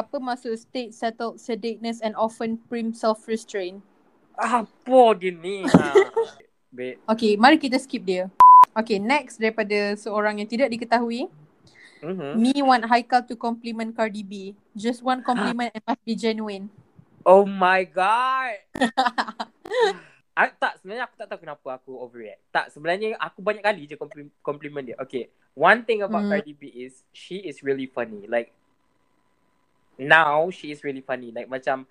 apa maksud state settled sedateness and often prim self-restraint? Apa gini? Babe. Okay, mari kita skip dia. Okay, next daripada seorang yang tidak diketahui. Mm-hmm. Me want Haikal to compliment Cardi B. Just one compliment and must be genuine. Oh my god. I, tak sebenarnya aku tak tahu kenapa aku overreact. Tak sebenarnya aku banyak kali je compli- compliment dia. Okay. One thing about Hmm. Cardi B is she is really funny. Like now she is really funny. Like macam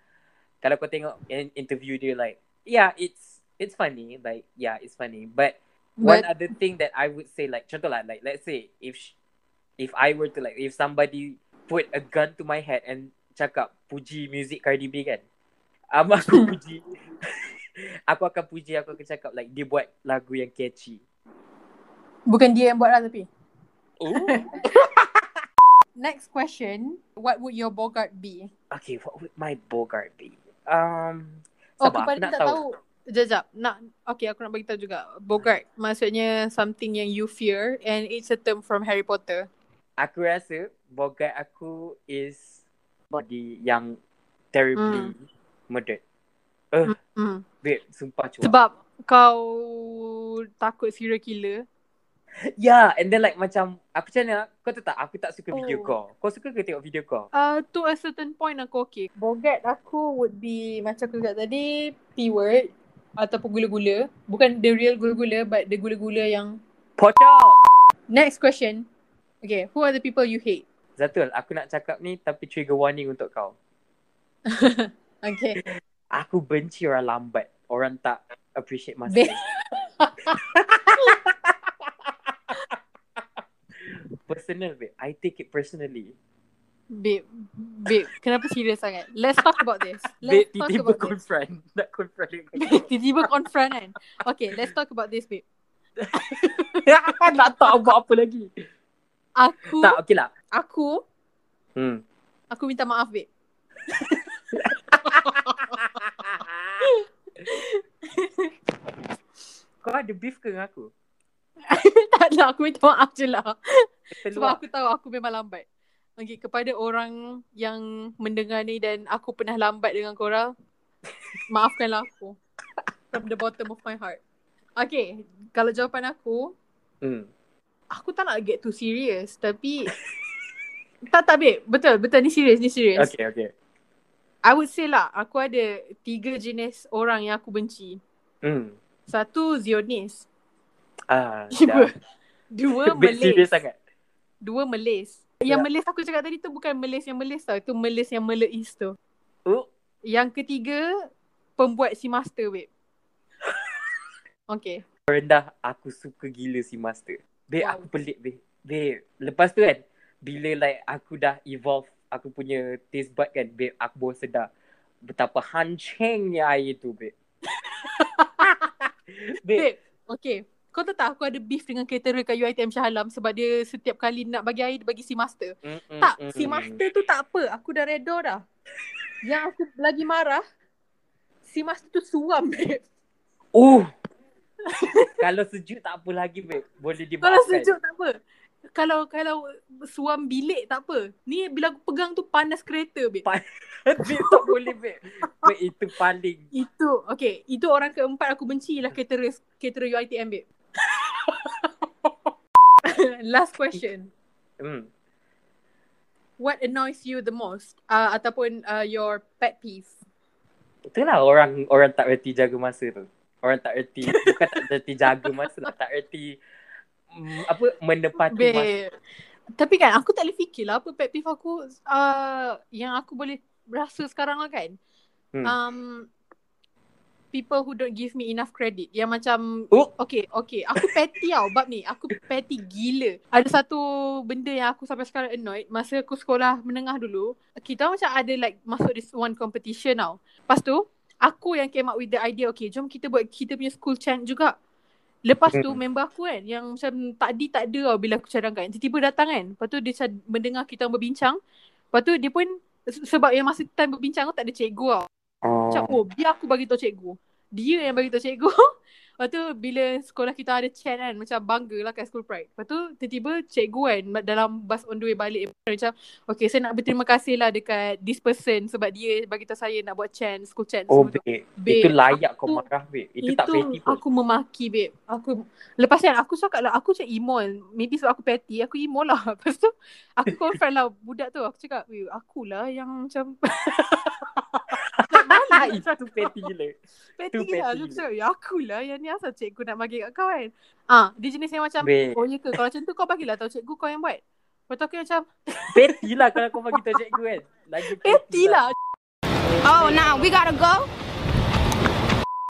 kalau kau tengok in- interview dia like yeah it's it's funny. Like yeah it's funny. But, one But other thing that I would say like contoh lah like let's say if sh- if I were to like if somebody put a gun to my head and cakap puji music Cardi B kan. Um, aku puji. aku akan puji aku akan cakap like dia buat lagu yang catchy. bukan dia yang buat lah tapi. Oh. Next question. What would your Bogart be? okay, what would my Bogart be? Um Oh, sabar, kepada aku nak tak tahu. tahu. Sekejap. Nak, okay, aku nak bagi tahu juga. Bogart, maksudnya something yang you fear and it's a term from Harry Potter. Aku rasa Bogart aku is body yang terribly murdered. Uh, Hmm. babe, sumpah cuak. Sebab kau takut serial killer. Yeah, and then like macam aku macam mana, kau tahu tak aku tak suka video Oh. kau. Kau suka ke tengok video kau? Uh, to a certain point aku okay. Bogart aku would be macam aku cakap tadi, P-word ataupun gula-gula. Bukan the real gula-gula but the gula-gula yang... Pocong! Next question. Okay, who are the people you hate? Zatul, aku nak cakap ni tapi trigger warning untuk kau. Okay. Aku benci orang lambat. Orang tak appreciate masa. Personal, babe. I take it personally. Babe, babe, kenapa serious sangat? Let's talk about this. Babe, Let's talk tiba-tiba about this. confront. Nak confront. Tiba-tiba confront kan? Okay, let's talk about this, babe. nak tak buat apa lagi. Aku, Tak, okey lah. aku, Hmm. aku minta maaf, babe. Kau ada beef ke dengan aku? tak lah, aku minta maaf je lah. Sebab aku tahu aku memang lambat. Okay, kepada orang yang mendengar ni dan aku pernah lambat dengan korang, maafkanlah aku. From the bottom of my heart. Okay, kalau jawapan aku, Hmm. aku tak nak get too serious. Tapi, tak tak babe. Betul, betul. Ni serius, ni serius. Okay, okay. I would say lah, aku ada tiga jenis orang yang aku benci. Hmm. Satu, Zionis. Ah, Dua, serious Malays. sangat. Dua Malays. Yang Malays aku cakap tadi tu bukan Malays yang Malays tau. Itu Malays yang Malays tu. Oh, Yang ketiga, pembuat si master, babe. Okay. rendah aku suka gila si master. Babe, Wow. aku pelik babe. Babe, lepas tu kan bila like aku dah evolve aku punya taste bud kan, babe, aku baru sedar betapa hancingnya air tu, babe. babe, Babe, okay. Kau tahu tak aku ada beef dengan caterer kat UiTM Shah Alam sebab dia setiap kali nak bagi air, dia bagi si master. mm, mm, Tak, mm, si master tu tak apa. Aku dah reda dah. Yang aku lagi marah, si master tu suam, babe. Uh. Kalau sejuk tak apa lagi, babe. Boleh dimaafkan. Kalau sejuk tak apa. Kalau kalau suam bilik tak apa. Ni bila aku pegang tu panas kereta, babe. Pa- babe, tak boleh, babe. Babe, itu paling. Itu, okay. Itu orang keempat aku benci lah caterer, caterer UiTM, babe. Last question. Hmm. What annoys you the most? Uh, ataupun uh, your pet peeve? Itulah orang orang tak reti jaga masa tu. Orang tak reti, bukan tak reti jaga masa lah. Tak reti mm, apa menepati masa. Babe. Tapi kan aku tak boleh fikir lah apa pet peeve aku uh, yang aku boleh rasa sekarang lah kan. Hmm. Um, people who don't give me enough credit. Yang macam, Oh. okay, okay. Aku petty tau bab ni. Aku petty gila. Ada satu benda yang aku sampai sekarang annoyed. Masa aku sekolah menengah dulu, kita macam ada like masuk this one competition tau. Lepas tu, aku yang came up with the idea, okay, jom kita buat kita punya school chant juga. Lepas tu Hmm. member aku kan yang macam tadi tak ada tau bila aku cadangkan. Tiba-tiba datang kan. Lepas tu dia mendengar kita berbincang. Lepas tu dia pun se- sebab yang masa time berbincang tu tak ada cikgu tau. Oh. Macam oh biar aku bagi tahu cikgu. Dia yang bagi tahu cikgu. Lepas tu bila sekolah kita ada chant kan Macam bangga lah kat school pride Lepas tu tiba-tiba cikgu kan Dalam bus on the way balik Macam Okay saya nak berterima kasih lah Dekat this person Sebab dia bagi tahu saya Nak buat chant School chant Oh babe. Babe, Itu layak kau aku- marah babe. Itu, tak petty pun. aku memaki babe Aku Lepas kan aku cakap lah Aku macam emo Maybe sebab aku petty Aku emo lah Lepas tu Aku confront lah budak tu Aku cakap "Weh, Akulah yang macam itu petty gila. Petty Tu lah petty Aku gila. cakap Ya akulah Yang ni asal cikgu nak bagi kat kau kan Ah, Dia jenis yang macam. Oh ya ke Kalau macam tu kau bagilah tahu cikgu kau yang buat Lepas tu aku macam Petty lah kalau kau bagi tahu cikgu kan. Lagi Petty lah Oh, now we gotta go.